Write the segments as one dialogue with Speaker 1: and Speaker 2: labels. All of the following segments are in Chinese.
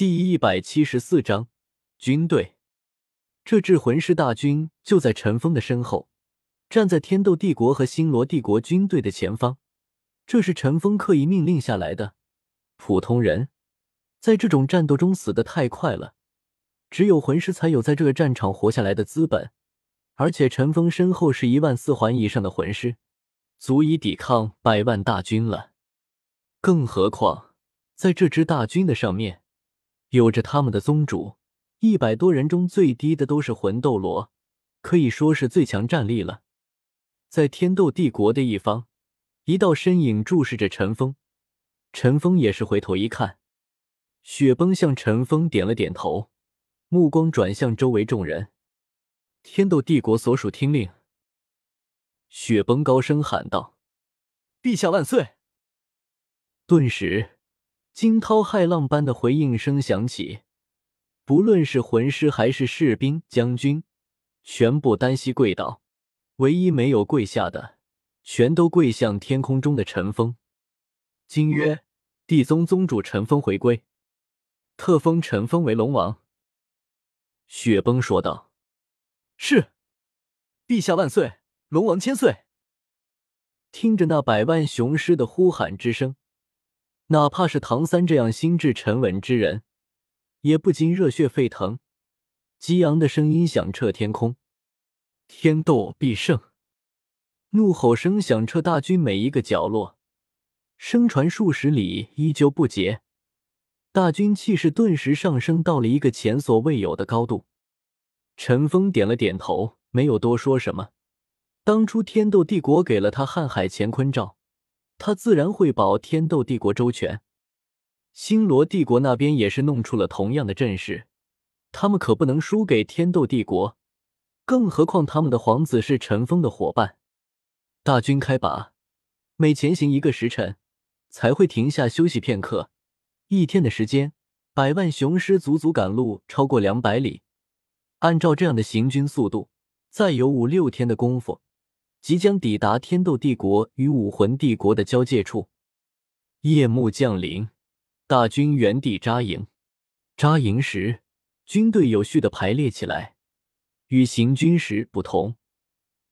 Speaker 1: 第一百七十四章军队。这支魂师大军就在陈峰的身后，站在天斗帝国和星罗帝国军队的前方。这是陈峰刻意命令下来的。普通人在这种战斗中死的太快了，只有魂师才有在这个战场活下来的资本。而且陈峰身后是一万四环以上的魂师，足以抵抗百万大军了。更何况，在这支大军的上面，有着他们的宗主。一百多人中最低的都是魂斗罗，可以说是最强战力了。在天斗帝国的一方，一道身影注视着陈峰，陈峰也是回头一看，雪崩向陈峰点了点头，目光转向周围众人。天斗帝国所属听令。雪崩高声喊道：“陛下万岁！”顿时，惊涛骇浪般的回应声响起，不论是魂师还是士兵、将军，全部单膝跪倒。唯一没有跪下的，全都跪向天空中的陈峰。今曰地宗宗主陈峰回归，特封陈峰为龙王。雪崩说道。是，陛下万岁，龙王千岁。听着那百万雄师的呼喊之声，哪怕是唐三这样心智沉稳之人，也不禁热血沸腾，激昂的声音响彻天空。天斗必胜！怒吼声响彻大军每一个角落，声传数十里，依旧不竭。大军气势顿时上升到了一个前所未有的高度。陈峰点了点头，没有多说什么。当初天斗帝国给了他瀚海乾坤罩，他自然会保天斗帝国周全。星罗帝国那边也是弄出了同样的阵势，他们可不能输给天斗帝国。更何况他们的皇子是陈峰的伙伴。大军开拔，每前行一个时辰，才会停下休息片刻。一天的时间，百万雄师足足赶路超过两百里。按照这样的行军速度，再有五六天的功夫，即将抵达天斗帝国与武魂帝国的交界处。夜幕降临，大军原地扎营。扎营时，军队有序的排列起来，与行军时不同。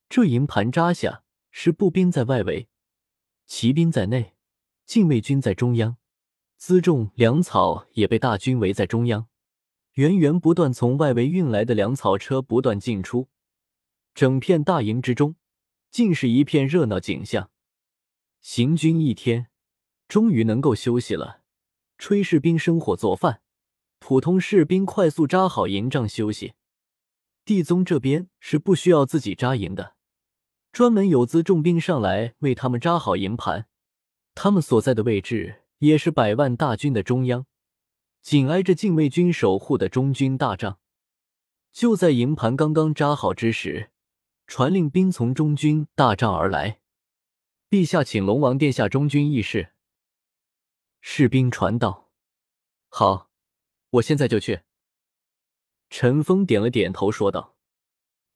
Speaker 1: 这营盘扎下，是步兵在外围，骑兵在内，禁卫军在中央，辎重粮草也被大军围在中央。源源不断从外围运来的粮草车不断进出，整片大营之中竟是一片热闹景象。行军一天，终于能够休息了。炊事兵生火做饭，普通士兵快速扎好营帐休息。地宗这边是不需要自己扎营的，专门有辎重兵上来为他们扎好营盘。他们所在的位置也是百万大军的中央。紧挨着禁卫军守护的中军大帐，就在营盘刚刚扎好之时，传令兵从中军大帐而来。陛下，请龙王殿下中军议事。士兵传道：“好，我现在就去。”陈峰点了点头，说道：“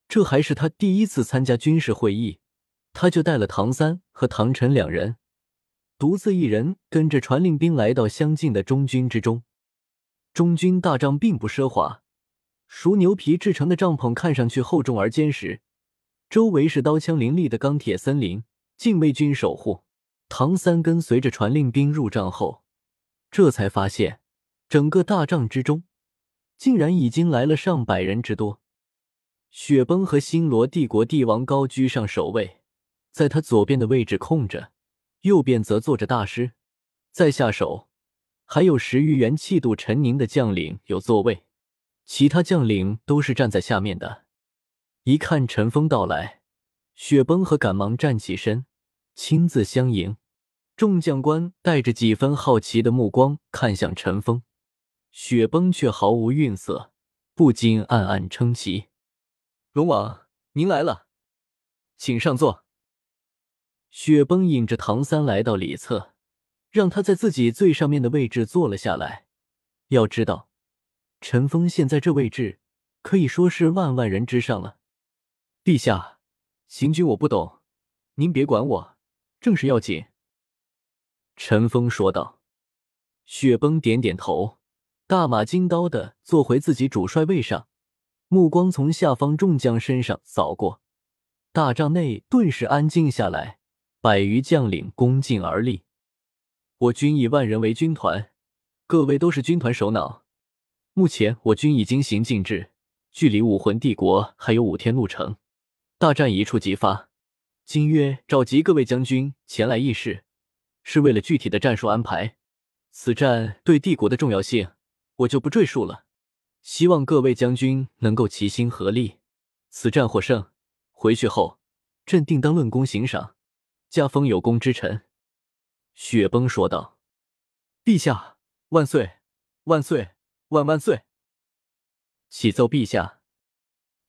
Speaker 1: 这还是他第一次参加军事会议，他就带了唐三和唐晨两人，独自一人跟着传令兵来到相近的中军之中。”中军大帐并不奢华，熟牛皮制成的帐篷看上去厚重而坚实，周围是刀枪林立的钢铁森林，禁卫军守护。唐三跟随着传令兵入帐后，这才发现整个大帐之中竟然已经来了上百人之多。雪崩和星罗帝国帝王高居上首位，在他左边的位置空着，右边则坐着大师，在下手。还有十余员气度沉凝的将领有座位，其他将领都是站在下面的。一看陈峰到来，雪崩和赶忙站起身，亲自相迎。众将官带着几分好奇的目光看向陈峰，雪崩却毫无愠色，不禁暗暗称奇：“龙王，您来了，请上座。”雪崩引着唐三来到里侧。让他在自己最上面的位置坐了下来。要知道，陈峰现在这位置可以说是万万人之上了。陛下，行军我不懂，您别管我，正事要紧。陈峰说道。雪崩点点头，大马金刀的坐回自己主帅位上，目光从下方众将身上扫过，大帐内顿时安静下来，百余将领恭敬而立。我军以万人为军团，各位都是军团首脑。目前我军已经行进至，距离武魂帝国还有五天路程，大战一触即发。金约召集各位将军前来议事，是为了具体的战术安排。此战对帝国的重要性，我就不赘述了。希望各位将军能够齐心合力。此战获胜，回去后朕定当论功行赏，加封有功之臣。雪崩说道：“陛下万岁，万岁，万万岁！启奏陛下，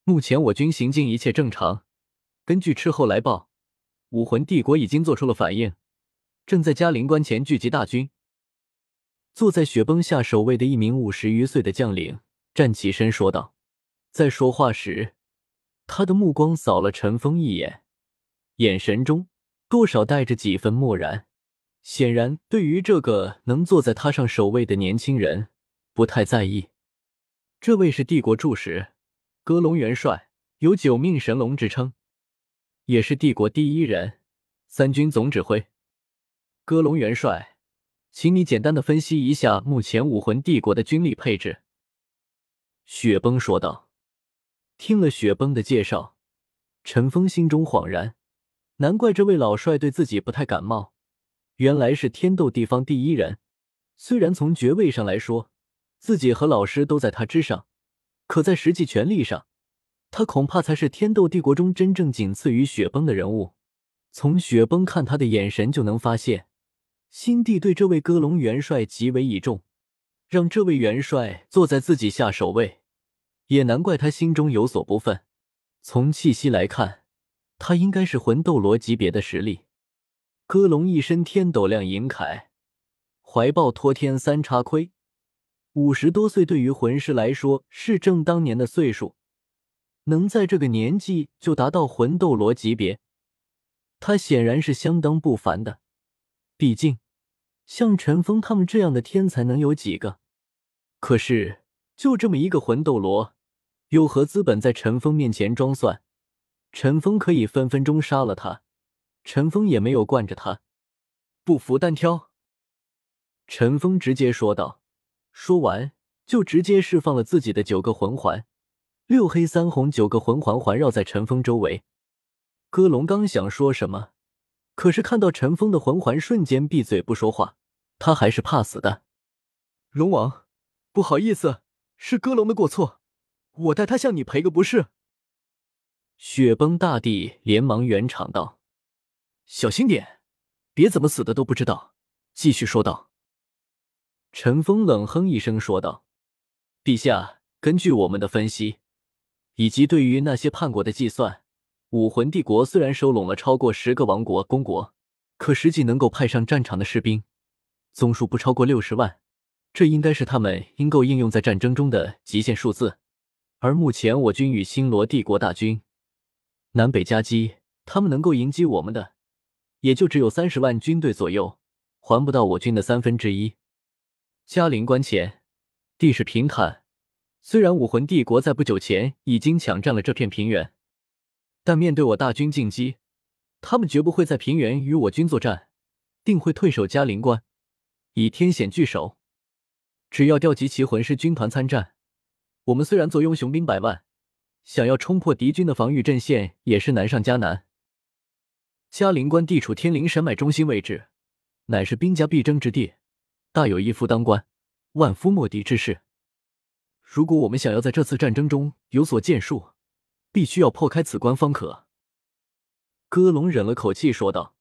Speaker 1: 目前我军行进一切正常。根据斥候来报，武魂帝国已经做出了反应，正在嘉陵关前聚集大军。”坐在雪崩下守卫的一名五十余岁的将领站起身说道，在说话时，他的目光扫了陈峰一眼，眼神中多少带着几分漠然。显然，对于这个能坐在他上守卫的年轻人不太在意。这位是帝国柱石，戈隆元帅，有“九命神龙”之称，也是帝国第一人，三军总指挥。戈隆元帅。请你简单的分析一下目前武魂帝国的军力配置。”雪崩说道。听了雪崩的介绍，陈峰心中恍然，难怪这位老帅对自己不太感冒，原来是天斗地方第一人。虽然从爵位上来说，自己和老师都在他之上，可在实际权力上，他恐怕才是天斗帝国中真正仅次于雪崩的人物。从雪崩看他的眼神就能发现。新帝对这位戈隆元帅极为倚重，让这位元帅坐在自己下首位，也难怪他心中有所不忿。从气息来看，他应该是魂斗罗级别的实力。戈隆一身天斗亮银铠，怀抱托天三叉盔，五十多岁对于魂师来说是正当年的岁数，能在这个年纪就达到魂斗罗级别，他显然是相当不凡的。毕竟。像陈峰他们这样的天才能有几个？可是就这么一个魂斗罗，有何资本在陈峰面前装蒜？陈峰可以分分钟杀了他，陈峰也没有惯着他。不服单挑！陈峰直接说道。说完，就直接释放了自己的九个魂环，六黑三红九个魂环环绕在陈峰周围。戈龙刚想说什么。可是看到陈峰的魂环，瞬间闭嘴不说话。他还是怕死的。龙王，不好意思，是戈龙的过错，我代他向你赔个不是。雪崩大帝连忙圆场道：“小心点，别怎么死的都不知道。”继续说道。陈峰冷哼一声说道：“陛下，根据我们的分析，以及对于那些叛国的计算。”武魂帝国虽然收拢了超过十个王国公国，可实际能够派上战场的士兵总数不超过六十万，这应该是他们应够应用在战争中的极限数字。而目前我军与星罗帝国大军南北夹击，他们能够迎击我们的，也就只有三十万军队左右，还不到我军的三分之一。嘉陵关前地势平坦，虽然武魂帝国在不久前已经抢占了这片平原。但面对我大军进击，他们绝不会在平原与我军作战，定会退守嘉陵关，以天险据守。只要调集齐魂师军团参战，我们虽然坐拥雄兵百万，想要冲破敌军的防御阵线也是难上加难。嘉陵关地处天灵山脉中心位置，乃是兵家必争之地，大有一夫当关，万夫莫敌之势。如果我们想要在这次战争中有所建树，必须要破开此关方可。戈龙忍了口气说道：“